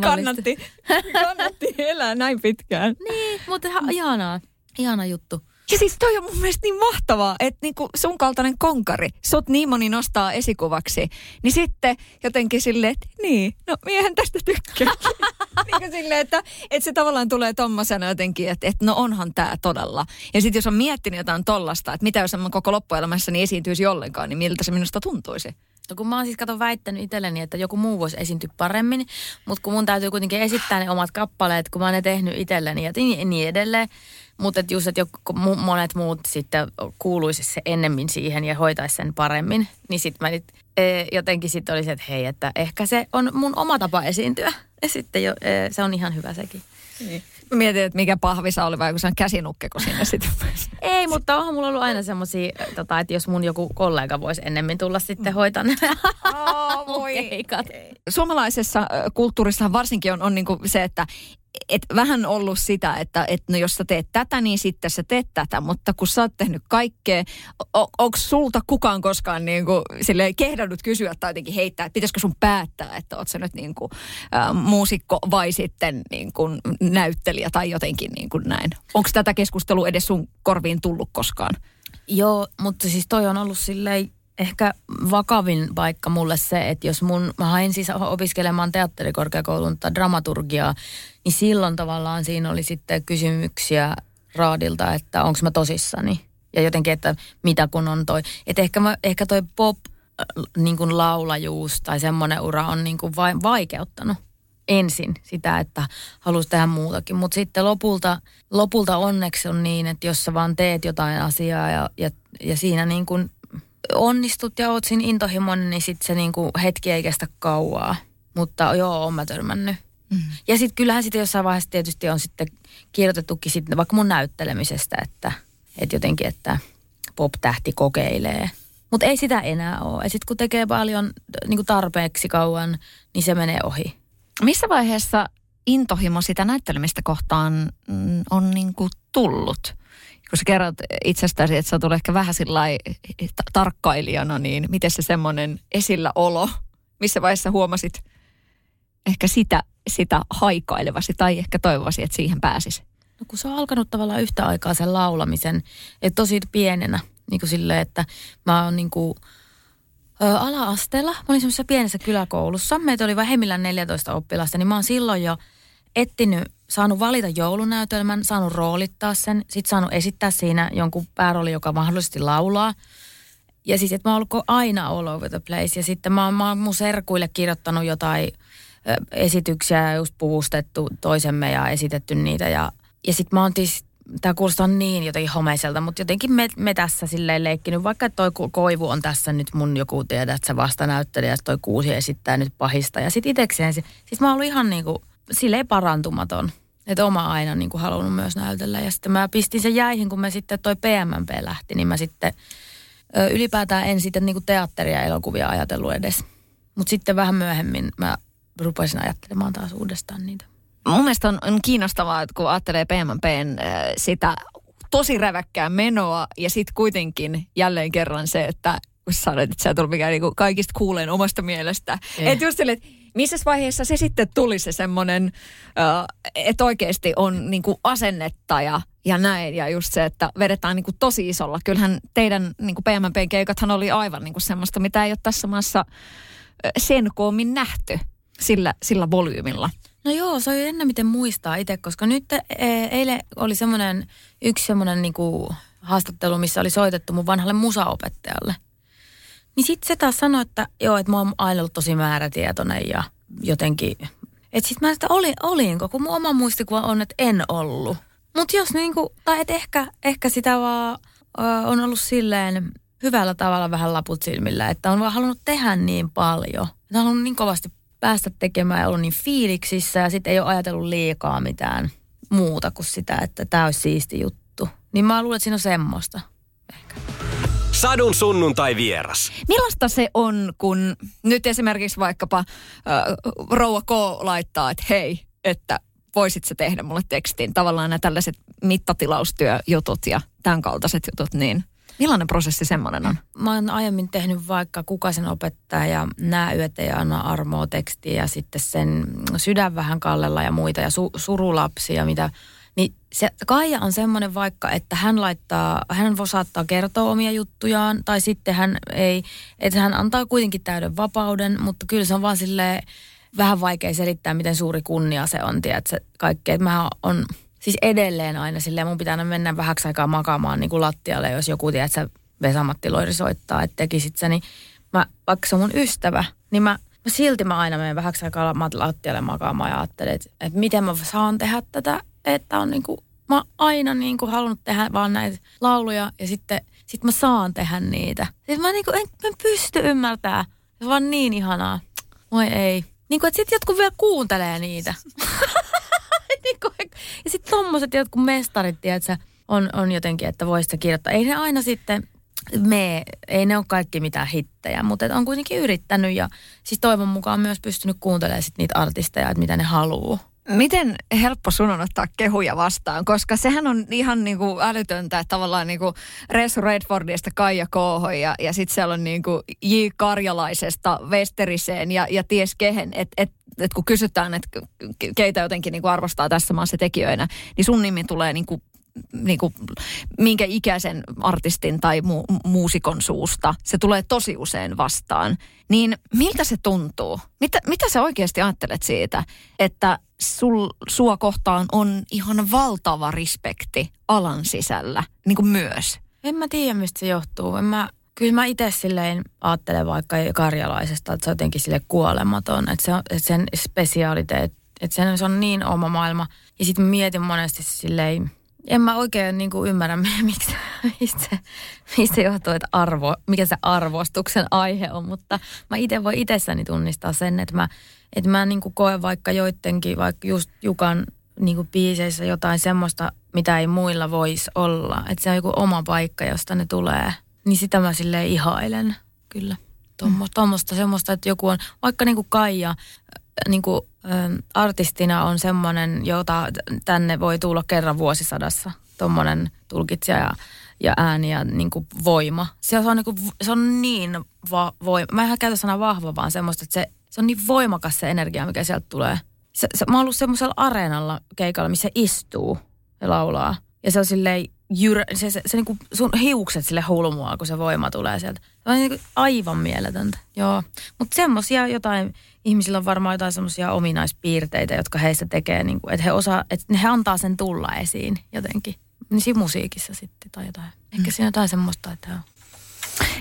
kannatti, kannatti elää näin pitkään.
Niin, mutta ihanaa. Ihana juttu.
Ja siis toi on mun mielestä niin mahtavaa, että niinku sun kaltainen konkari, sut niin moni nostaa esikuvaksi, niin sitten jotenkin silleen, että niin, no miehän tästä tykkää. niin silleen, että, että se tavallaan tulee tommosena jotenkin, että, että no onhan tämä todella. Ja sitten jos on miettinyt jotain tollasta, että mitä jos mä koko loppuelämässäni esiintyisi ollenkaan, niin miltä se minusta tuntuisi?
No kun mä oon siis kato väittänyt itselleni, että joku muu voisi esiintyä paremmin, mutta kun mun täytyy kuitenkin esittää ne omat kappaleet, kun mä oon ne tehnyt itselleni ja niin edelleen. Mutta just, että monet muut sitten kuuluisi se ennemmin siihen ja hoitaisi sen paremmin, niin sitten mä nyt e, jotenkin sitten olisin, että hei, että ehkä se on mun oma tapa esiintyä. Ja sitten jo, e, se on ihan hyvä sekin.
Niin. Mietin, että mikä pahvisa oli vai kun se on käsinukke, kun sinne sitten
Ei, mutta onhan mulla ollut aina semmoisia, tota, että jos mun joku kollega voisi ennemmin tulla sitten hoitaa ne oh.
Suomalaisessa kulttuurissa varsinkin on, on niin se, että et vähän ollut sitä, että et no jos sä teet tätä, niin sitten sä teet tätä. Mutta kun sä oot tehnyt kaikkea, onko sulta kukaan koskaan niin kuin, kehdannut kysyä tai jotenkin heittää, että pitäisikö sun päättää, että oot sä nyt niin kuin, ä, muusikko vai sitten niin kuin, näyttelijä tai jotenkin niin kuin näin. Onko tätä keskustelua edes sun korviin tullut koskaan?
Joo, mutta siis toi on ollut silleen ehkä vakavin paikka mulle se, että jos mun, mä hain siis opiskelemaan teatterikorkeakoulun tai dramaturgiaa, niin silloin tavallaan siinä oli sitten kysymyksiä raadilta, että onko mä tosissani. Ja jotenkin, että mitä kun on toi. Että ehkä, mä, ehkä toi pop äh, niin kuin laulajuus tai semmoinen ura on niin kuin vai, vaikeuttanut ensin sitä, että halusi tehdä muutakin. Mutta sitten lopulta, lopulta onneksi on niin, että jos sä vaan teet jotain asiaa ja, ja, ja siinä niin kuin onnistut ja oot siinä intohimoinen, niin sitten se niinku hetki ei kestä kauaa. Mutta joo, on mä törmännyt. Mm. Ja sitten kyllähän sitten jossain vaiheessa tietysti on sitten kirjoitettukin sitten vaikka mun näyttelemisestä, että, että jotenkin, että pop-tähti kokeilee. Mutta ei sitä enää ole. Ja sitten kun tekee paljon niin tarpeeksi kauan, niin se menee ohi.
Missä vaiheessa intohimo sitä näyttelemistä kohtaan mm, on niin kuin tullut? Kun sä kerrot itsestäsi, että sä oot ehkä vähän tarkkailijana, niin miten se semmoinen esilläolo, missä vaiheessa huomasit ehkä sitä, sitä haikailevasi tai ehkä toivasi, että siihen pääsisi?
No kun se on alkanut tavallaan yhtä aikaa sen laulamisen, että tosi pienenä, niin kuin silleen, että mä oon niin kuin, ala-asteella, mä olin semmoisessa pienessä kyläkoulussa, meitä oli vähemmillään 14 oppilasta, niin mä oon silloin jo etsinyt saanut valita joulunäytelmän, saanut roolittaa sen, sitten saanut esittää siinä jonkun päärooli, joka mahdollisesti laulaa. Ja siis, että mä oon ollut aina all over the place. Ja sitten mä oon, mä oon mun serkuille kirjoittanut jotain esityksiä just puvustettu toisemme ja esitetty niitä. Ja, ja sitten mä oon tis, tämä kuulostaa niin jotenkin homeiselta, mutta jotenkin me, me tässä silleen leikkinyt, vaikka toi Koivu on tässä nyt mun joku tiedä, että se vasta näyttelijä, ja toi Kuusi esittää nyt pahista. Ja sitten itsekseen, siis mä oon ollut ihan niin kuin silleen parantumaton. Että oma aina niin kuin halunnut myös näytellä. Ja sitten mä pistin sen jäihin, kun me sitten toi PMMP lähti, niin mä sitten ö, ylipäätään en sitten niin kuin teatteria ja elokuvia ajatellut edes. Mutta sitten vähän myöhemmin mä rupesin ajattelemaan taas uudestaan niitä.
Mun mielestä on, on kiinnostavaa, että kun ajattelee PMPn äh, sitä tosi räväkkää menoa ja sitten kuitenkin jälleen kerran se, että kun sanoit, että sä tuli mikään niinku kaikista kuuleen omasta mielestä. Eh. Että just sille, että missä vaiheessa se sitten tuli se semmoinen, että oikeasti on niinku asennetta ja, ja näin. Ja just se, että vedetään niinku tosi isolla. Kyllähän teidän niinku PMPn keikathan oli aivan niinku semmoista, mitä ei ole tässä maassa sen koomin nähty sillä, sillä volyymilla.
No joo, se on ennen miten muistaa itse, koska nyt e, eilen oli semmoinen yksi semmoinen niinku haastattelu, missä oli soitettu mun vanhalle musaopettajalle. Niin sitten se taas sanoi, että joo, että mä oon aina ollut tosi määrätietoinen ja jotenkin... Että sitten mä että olin, olinko, kun mun oma muistikuva on, että en ollut. Mutta jos niinku, tai että ehkä, ehkä sitä vaan ö, on ollut silleen hyvällä tavalla vähän laput silmillä, että on vaan halunnut tehdä niin paljon. Että on halunnut niin kovasti päästä tekemään ja ollut niin fiiliksissä ja sitten ei ole ajatellut liikaa mitään muuta kuin sitä, että tämä olisi siisti juttu. Niin mä luulen, että siinä on semmoista ehkä.
Sadun sunnuntai vieras.
Millaista se on, kun nyt esimerkiksi vaikkapa äh, Rouva K laittaa, että hei, että voisit sä tehdä mulle tekstin. Tavallaan nämä tällaiset mittatilaustyöjutut ja tämän kaltaiset jutut, niin – Millainen prosessi semmoinen on?
Mä oon aiemmin tehnyt vaikka Kukasen opettaja ja Nää yöt ei anna armoa tekstiä ja sitten sen Sydän vähän kallella ja muita ja su- Surulapsia, mitä niin se Kaija on semmoinen vaikka, että hän laittaa, hän saattaa kertoa omia juttujaan, tai sitten hän ei, että hän antaa kuitenkin täyden vapauden, mutta kyllä se on vaan silleen vähän vaikea selittää, miten suuri kunnia se on, tiedätkö, kaikkea. Että mä on, siis edelleen aina silleen, mun pitää mennä vähäksi aikaa makaamaan niin kuin lattialle, jos joku tiedät, että Vesamatti Loiri soittaa, että tekisit sä, niin mä, vaikka se on mun ystävä, niin mä silti mä aina menen vähäksi aikaa lattialle makaamaan ja ajattelen, että, että miten mä saan tehdä tätä, että on niin kuin, mä oon aina niin kuin halunnut tehdä vaan näitä lauluja ja sitten sit mä saan tehdä niitä. Siis mä niin kuin en, en pysty ymmärtämään. Se on vaan niin ihanaa. Moi ei. Niin kuin, että sit jotkut vielä kuuntelee niitä. Ja sitten tommoset jotkut mestarit, tiedätkö, on, on jotenkin, että voisi kirjoittaa. Ei ne aina sitten me, ei ne ole kaikki mitään hittejä, mutta on kuitenkin yrittänyt ja siis toivon mukaan myös pystynyt kuuntelemaan sit niitä artisteja, että mitä ne haluaa.
Miten helppo sun on ottaa kehuja vastaan? Koska sehän on ihan niinku älytöntä, että tavallaan niinku Resu Redfordista Kaija Kooho ja, ja sitten siellä on niinku J. Karjalaisesta Westeriseen ja, ja ties kehen. Että et, et kun kysytään, että keitä jotenkin niinku arvostaa tässä maassa tekijöinä, niin sun nimi tulee niinku niin kuin, minkä ikäisen artistin tai mu- muusikon suusta. Se tulee tosi usein vastaan. Niin miltä se tuntuu? Mitä, mitä sä oikeasti ajattelet siitä, että sul, sua kohtaan on ihan valtava respekti alan sisällä niin kuin myös?
En mä tiedä, mistä se johtuu. En mä, kyllä mä itse silleen ajattelen vaikka karjalaisesta, että se on jotenkin sille kuolematon, että, se on, että sen spesiaaliteet, että sen, se on niin oma maailma. Ja sitten mietin monesti silleen, en mä oikein niin kuin ymmärrä, miksi, mistä, mistä johtuu, että arvo, mikä se arvostuksen aihe on, mutta mä itse voi itsessäni tunnistaa sen, että mä, että mä niin kuin koen vaikka joidenkin, vaikka just Jukan niin kuin biiseissä jotain semmoista, mitä ei muilla voisi olla. Että se on joku oma paikka, josta ne tulee. Niin sitä mä silleen ihailen, kyllä. Tuommoista, mm. semmoista, että joku on, vaikka niin kuin Kaija, niin kuin, artistina on semmoinen, jota tänne voi tulla kerran vuosisadassa, tuommoinen tulkitsija ja, ja ääni ja niin kuin voima. Se on, niin kuin, se on niin va, voima. Mä en käytä sanaa vahva, vaan semmoista, että se, se on niin voimakas se energia, mikä sieltä tulee. Se, se, mä oon ollut semmoisella areenalla keikalla, missä istuu ja laulaa. Ja se on silleen jyrä, se, se, se niinku sun hiukset sille hulmua, kun se voima tulee sieltä. Se on niinku aivan mieletöntä, joo. Mutta semmosia jotain, ihmisillä on varmaan jotain semmoisia ominaispiirteitä, jotka heistä tekee, niinku, että he osaa, että he antaa sen tulla esiin jotenkin. Niin siinä musiikissa sitten tai jotain. Ehkä mm. siinä jotain semmoista, että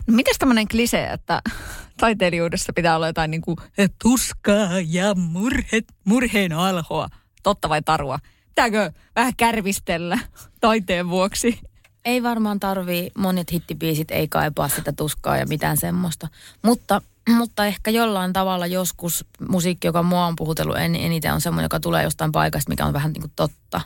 No mitäs tämmöinen klise, että taiteilijuudessa pitää olla jotain niin kuin tuskaa ja murhe, murheen alhoa. Totta vai tarua? Pitääkö vähän kärvistellä taiteen vuoksi?
Ei varmaan tarvii, monet hittibiisit ei kaipaa sitä tuskaa ja mitään semmoista. Mutta, mutta ehkä jollain tavalla joskus musiikki, joka mua on puhutellut eniten, on semmoinen, joka tulee jostain paikasta, mikä on vähän niin kuin totta.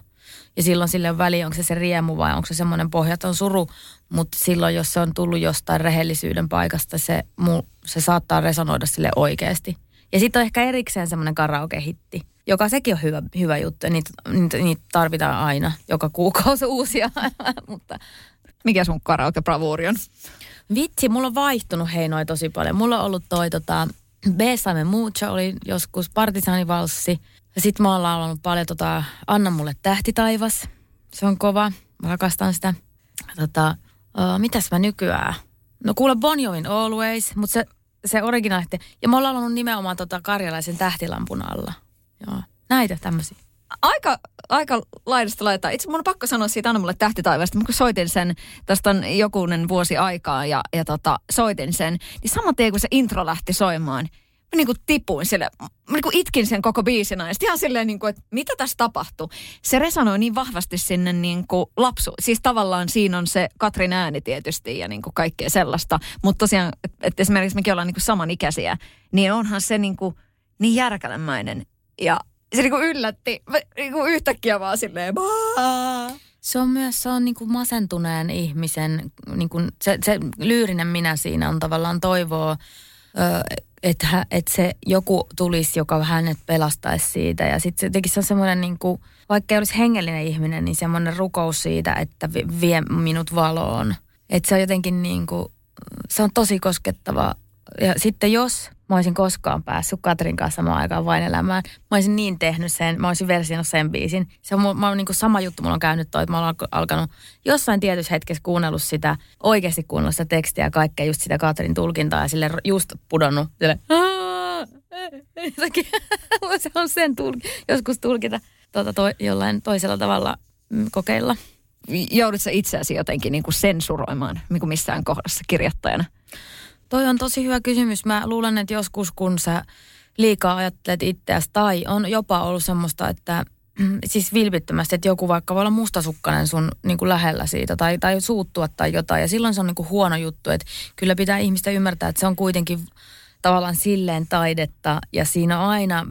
Ja silloin sille on väli, onko se se riemu vai onko se semmoinen pohjaton suru. Mutta silloin, jos se on tullut jostain rehellisyyden paikasta, se, se saattaa resonoida sille oikeasti. Ja sitten on ehkä erikseen semmoinen karaoke-hitti, joka sekin on hyvä, hyvä juttu. Niitä, niitä, niitä tarvitaan aina, joka kuukausi uusia. Mutta
mikä sun karaoke-bravuuri on?
Vitsi, mulla on vaihtunut hei noin tosi paljon. Mulla on ollut toi tota, Besame Mucho oli joskus Partisaanivalssi. Ja sit mä oon laulanut paljon tota Anna mulle tähti taivas. Se on kova. Mä rakastan sitä. Tota, uh, mitäs mä nykyään? No kuule Bon Jovin Always, mutta se, se originaali. Ja mä oon laulanut nimenomaan tota Karjalaisen tähtilampun alla. Joo, näitä tämmöisiä.
Aika, aika laidasta laittaa. Itse mun on pakko sanoa siitä Anna mulle tähtitaivaasta. Kun soitin sen, tästä on jokunen vuosi aikaa ja, ja tota, soitin sen, niin saman tien kun se intro lähti soimaan, mä niin kuin tipuin sille, mä niin kuin itkin sen koko biisin ja ihan silleen, niin kuin, että mitä tässä tapahtuu. Se resonoi niin vahvasti sinne niin kuin lapsu. Siis tavallaan siinä on se Katrin ääni tietysti ja niin kuin kaikkea sellaista. Mutta tosiaan, että et esimerkiksi mekin ollaan niin kuin samanikäisiä, niin onhan se niin, kuin niin järkälemäinen. Ja se niin kuin yllätti niin kuin yhtäkkiä vaan silleen, Baa!
Se on myös se on niin kuin masentuneen ihmisen, niin kuin se, se lyyrinen minä siinä on tavallaan toivoa, että, että se joku tulisi, joka hänet pelastaisi siitä. Ja sitten jotenkin se on semmoinen, niin kuin, vaikka ei olisi hengellinen ihminen, niin semmoinen rukous siitä, että vie minut valoon. Että se on jotenkin niin kuin, se on tosi koskettava. Ja sitten jos mä olisin koskaan päässyt Katrin kanssa samaan aikaan vain elämään. Mä olisin niin tehnyt sen, mä olisin versioinut sen biisin. Se on, mä, niin kuin sama juttu mulla on käynyt toi, että mä olen alkanut jossain tietyssä hetkessä kuunnellut sitä, oikeasti kuunnellut sitä tekstiä ja kaikkea just sitä Katrin tulkintaa ja sille just pudonnut. Sille, se on sen tulki, joskus tulkita tuota, to, jollain toisella tavalla mm, kokeilla.
Joudutko itseäsi jotenkin niin kuin sensuroimaan niin kuin missään kohdassa kirjoittajana?
Toi on tosi hyvä kysymys. Mä luulen, että joskus kun sä liikaa ajattelet itseäsi tai on jopa ollut semmoista, että siis vilpittömästi, että joku vaikka voi olla mustasukkainen sun niin kuin lähellä siitä tai, tai suuttua tai jotain. Ja silloin se on niin kuin huono juttu, että kyllä pitää ihmistä ymmärtää, että se on kuitenkin tavallaan silleen taidetta ja siinä aina,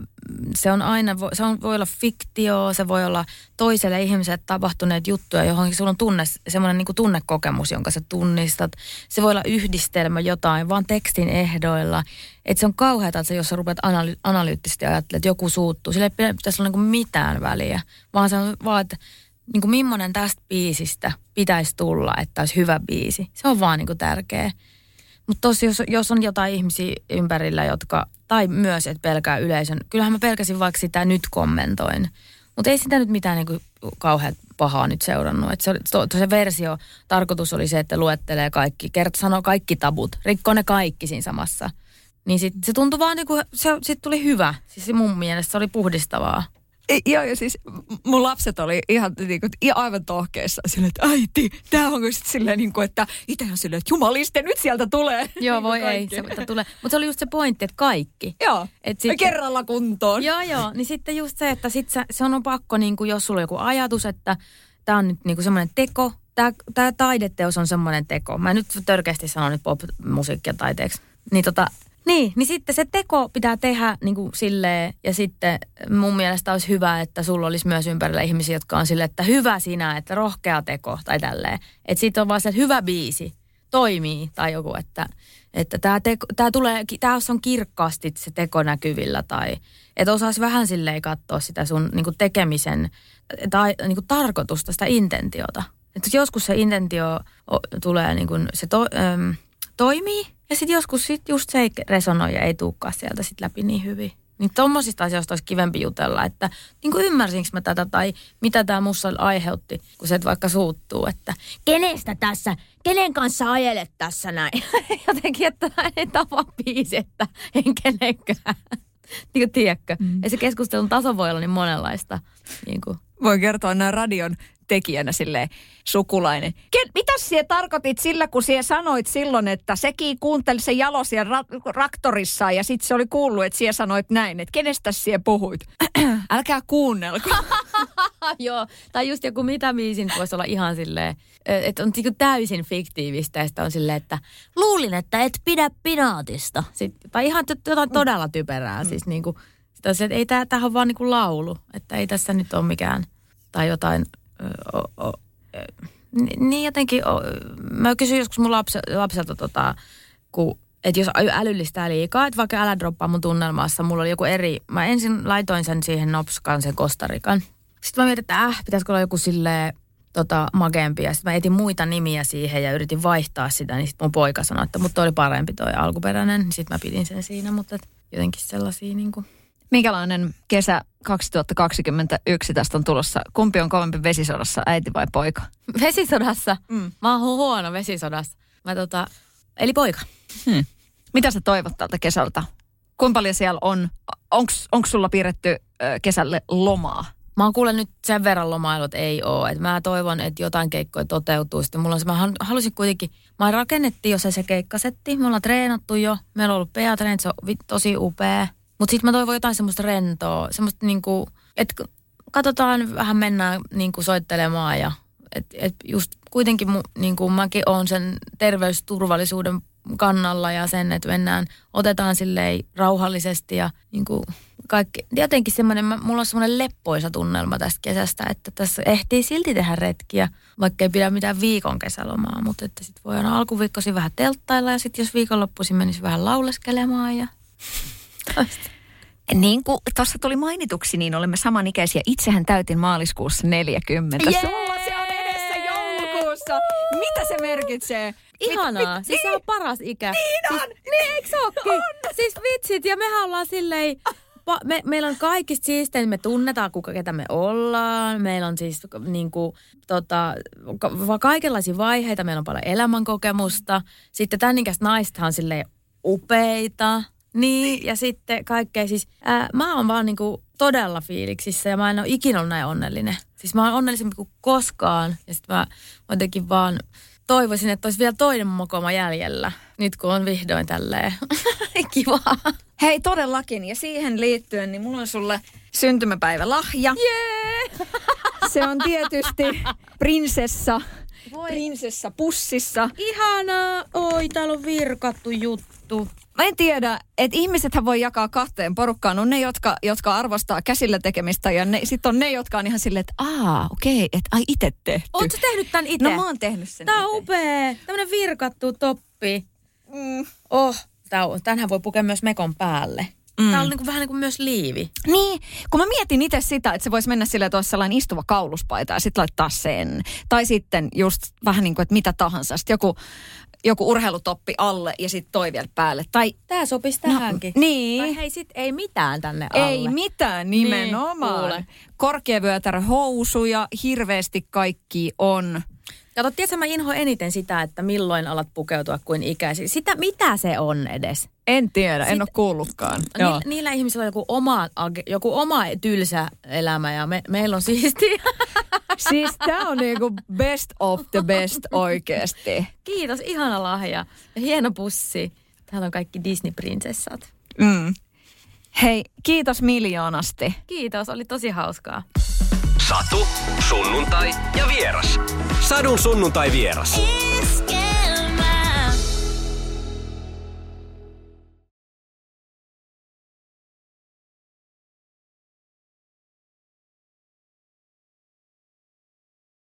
se on aina, se on, voi olla fiktio, se voi olla toiselle ihmiselle tapahtuneet juttuja, johon sulla on tunne, semmoinen niin tunnekokemus, jonka sä tunnistat. Se voi olla yhdistelmä jotain, vaan tekstin ehdoilla. Että se on kauheata, että jos sä rupeat analy- analyyttisesti ajattelemaan, että joku suuttuu, sillä ei pitäisi olla niin mitään väliä, vaan se on vaan, että niin kuin millainen tästä biisistä pitäisi tulla, että olisi hyvä biisi. Se on vaan niin kuin tärkeä. Mutta tosi, jos, jos on jotain ihmisiä ympärillä, jotka, tai myös, että pelkää yleisön. Kyllähän mä pelkäsin vaikka sitä nyt kommentoin. Mutta ei sitä nyt mitään niinku kauhean pahaa nyt seurannut. Et se, to, to, se versio, tarkoitus oli se, että luettelee kaikki, kert, sanoo kaikki tabut, rikkoo ne kaikki siinä samassa. Niin sit, se tuntui vaan niinku, se sit tuli hyvä. Siis mun mielestä se oli puhdistavaa.
Joo, ja siis mun lapset oli ihan niin kuin, aivan tohkeessa silleen, että äiti, tämä on sitten silleen, niin kuin, että itsehän silleen, että jumaliste, nyt sieltä tulee.
Joo, voi ei, se tulee. Mutta se oli just se pointti, että kaikki.
Joo, et sit, kerralla kuntoon.
Joo, joo, niin sitten just se, että sit se, se on pakko, niin kuin, jos sulla on joku ajatus, että tämä on nyt niin kuin semmoinen teko, tämä taideteos on semmoinen teko. Mä nyt törkeästi sanon nyt pop-musiikkia taiteeksi. Niin tota, niin, niin sitten se teko pitää tehdä niin kuin silleen, ja sitten mun mielestä olisi hyvä, että sulla olisi myös ympärillä ihmisiä, jotka on silleen, että hyvä sinä, että rohkea teko tai tälleen. Että sitten on vaan se, että hyvä biisi, toimii tai joku, että, että tämä, teko, tämä, tulee, tämä on kirkkaasti se teko näkyvillä tai että osaisi vähän silleen katsoa sitä sun niin tekemisen tai niin tarkoitusta, sitä intentiota. Että joskus se intentio tulee, niin kuin se to, äm, toimii ja sitten joskus sit just se ei resonoi ja ei tulekaan sieltä sit läpi niin hyvin. Niin tommosista asioista olisi kivempi jutella, että niin kuin ymmärsinkö mä tätä tai mitä tämä mussa aiheutti, kun se vaikka suuttuu, että kenestä tässä, kenen kanssa ajelet tässä näin. Jotenkin, että ei tapa biisi, että en kenenkään. niin kuin tiedätkö? Mm. Ja se keskustelun taso voi olla niin monenlaista. Niin kuin.
Voin kertoa nämä radion tekijänä silleen sukulainen. Ken, mitä sinä tarkoitit sillä, kun sinä sanoit silloin, että sekin kuunteli se jalo siellä ra- raktorissa ja sitten se oli kuullut, että sinä sanoit näin, että kenestä sinä puhuit? Älkää kuunnelko.
Joo, tai just joku mitä miisin voisi olla ihan silleen, että on niinku täysin fiktiivistä ja sitten on silleen, että luulin, että et pidä pinaatista. Sitten, tai ihan jotain todella typerää. Mm. Siis niinku, sitä se, että ei tämä, tämähän on vaan niinku laulu, että ei tässä nyt ole mikään, tai jotain, o, o, niin jotenkin, o, mä kysyin joskus mun lapse, lapselta tota, kun että jos älyllistää liikaa, että vaikka älä droppaa mun tunnelmassa, mulla oli joku eri, mä ensin laitoin sen siihen nopskaan sen Kostarikan. Sitten mä mietin, että äh, pitäisikö olla joku sille tota, mageempi. Ja sitten mä etin muita nimiä siihen ja yritin vaihtaa sitä, niin sitten mun poika sanoi, että mutta oli parempi toi alkuperäinen. Niin sitten mä pidin sen siinä, mutta et jotenkin sellaisia niin kuin.
Minkälainen kesä 2021 tästä on tulossa? Kumpi on kovempi vesisodassa, äiti vai poika?
Vesisodassa? Mm. Mä oon huono vesisodassa. Mä tota, eli poika.
Hmm. Mitä sä toivot tältä kesältä? Kuinka paljon siellä on? Onko sulla piirretty kesälle lomaa?
Mä oon kuullut nyt sen verran lomailut ei ole. Et mä toivon, että jotain keikkoja toteutuu. Sitten mulla on se, mä halusin kuitenkin, mä rakennettiin jo se, se keikkasetti. Me ollaan treenattu jo. Meillä on ollut pa se on tosi upea. Mutta sitten mä toivon jotain semmoista rentoa. Semmoista niinku, että katsotaan, vähän mennään niinku soittelemaan ja et, et just kuitenkin mu, niinku mäkin on sen terveysturvallisuuden kannalla ja sen, että mennään, otetaan silleen rauhallisesti ja niin kuin kaikki. Jotenkin semmoinen, mulla on semmoinen leppoisa tunnelma tästä kesästä, että tässä ehtii silti tehdä retkiä, vaikka ei pidä mitään viikon kesälomaa, mutta että sitten voi aina alkuviikkosi vähän telttailla ja sitten jos viikonloppuisin menisi vähän lauleskelemaan ja
Niin kuin tuossa tuli mainituksi, niin olemme samanikäisiä. Itsehän täytin maaliskuussa 40.
Jee! Sulla se on edessä joulukuussa.
Mitä se merkitsee?
Ihanaa. Mit, mit, siis niin, se on paras ikä.
Niin
siis,
on.
Niin, eikö on? Siis vitsit, ja mehän ollaan silleen, me, meillä on kaikista siistein, me tunnetaan kuka ketä me ollaan. Meillä on siis niin kuin, tota, ka- kaikenlaisia vaiheita, meillä on paljon elämänkokemusta. Sitten tämän ikäistä naistahan silleen upeita. Niin, ja sitten kaikkea siis, ää, mä oon vaan niinku todella fiiliksissä ja mä en ole ikinä ollut näin onnellinen. Siis mä oon onnellisempi kuin koskaan ja sitten mä jotenkin vaan toivoisin, että olisi vielä toinen mokoma jäljellä, nyt kun on vihdoin tälleen kiva.
Hei todellakin, ja siihen liittyen, niin mulla on sulle syntymäpäivälahja.
Yeah!
Se on tietysti prinsessa, Voi. prinsessa pussissa.
Ihanaa! Oi, täällä on virkattu juttu.
Mä en tiedä, että ihmisethän voi jakaa kahteen porukkaan. On ne, jotka, jotka arvostaa käsillä tekemistä ja sitten on ne, jotka on ihan silleen, että aa, okei, okay, että ai itse tehty.
Oletko tehnyt tämän itse?
No mä oon tehnyt sen
Tää on ite. upea. Tämmönen virkattu toppi. Mm. Oh, tämänhän voi pukea myös mekon päälle. Mm. Tämä on niin kuin, vähän niin kuin myös liivi.
Niin, kun mä mietin itse sitä, että se voisi mennä silleen, että olisi sellainen istuva kauluspaita ja sitten laittaa sen. Tai sitten just vähän niin kuin, että mitä tahansa. Sitten joku joku urheilutoppi alle ja sitten toi vielä päälle. Tai,
Tää sopisi no, tähänkin.
No, niin.
Tai hei, sit ei mitään tänne alle.
Ei mitään nimenomaan. Niin, Korkeavyötärä housuja, hirveästi kaikki on.
Kato, tiedätkö, mä inhoan eniten sitä, että milloin alat pukeutua kuin ikäisi. Sitä, mitä se on edes?
En tiedä, Sit, en ole kuullutkaan.
Ni, niillä ihmisillä on joku oma, joku oma tylsä elämä ja me, meillä on siisti.
siis tää on niinku best of the best oikeesti.
Kiitos, ihana lahja. Ja hieno pussi. Täällä on kaikki Disney-prinsessat.
Mm. Hei, kiitos miljoonasti.
Kiitos, oli tosi hauskaa.
Satu, sunnuntai ja vieras. Sadun sunnuntai vieras. Ist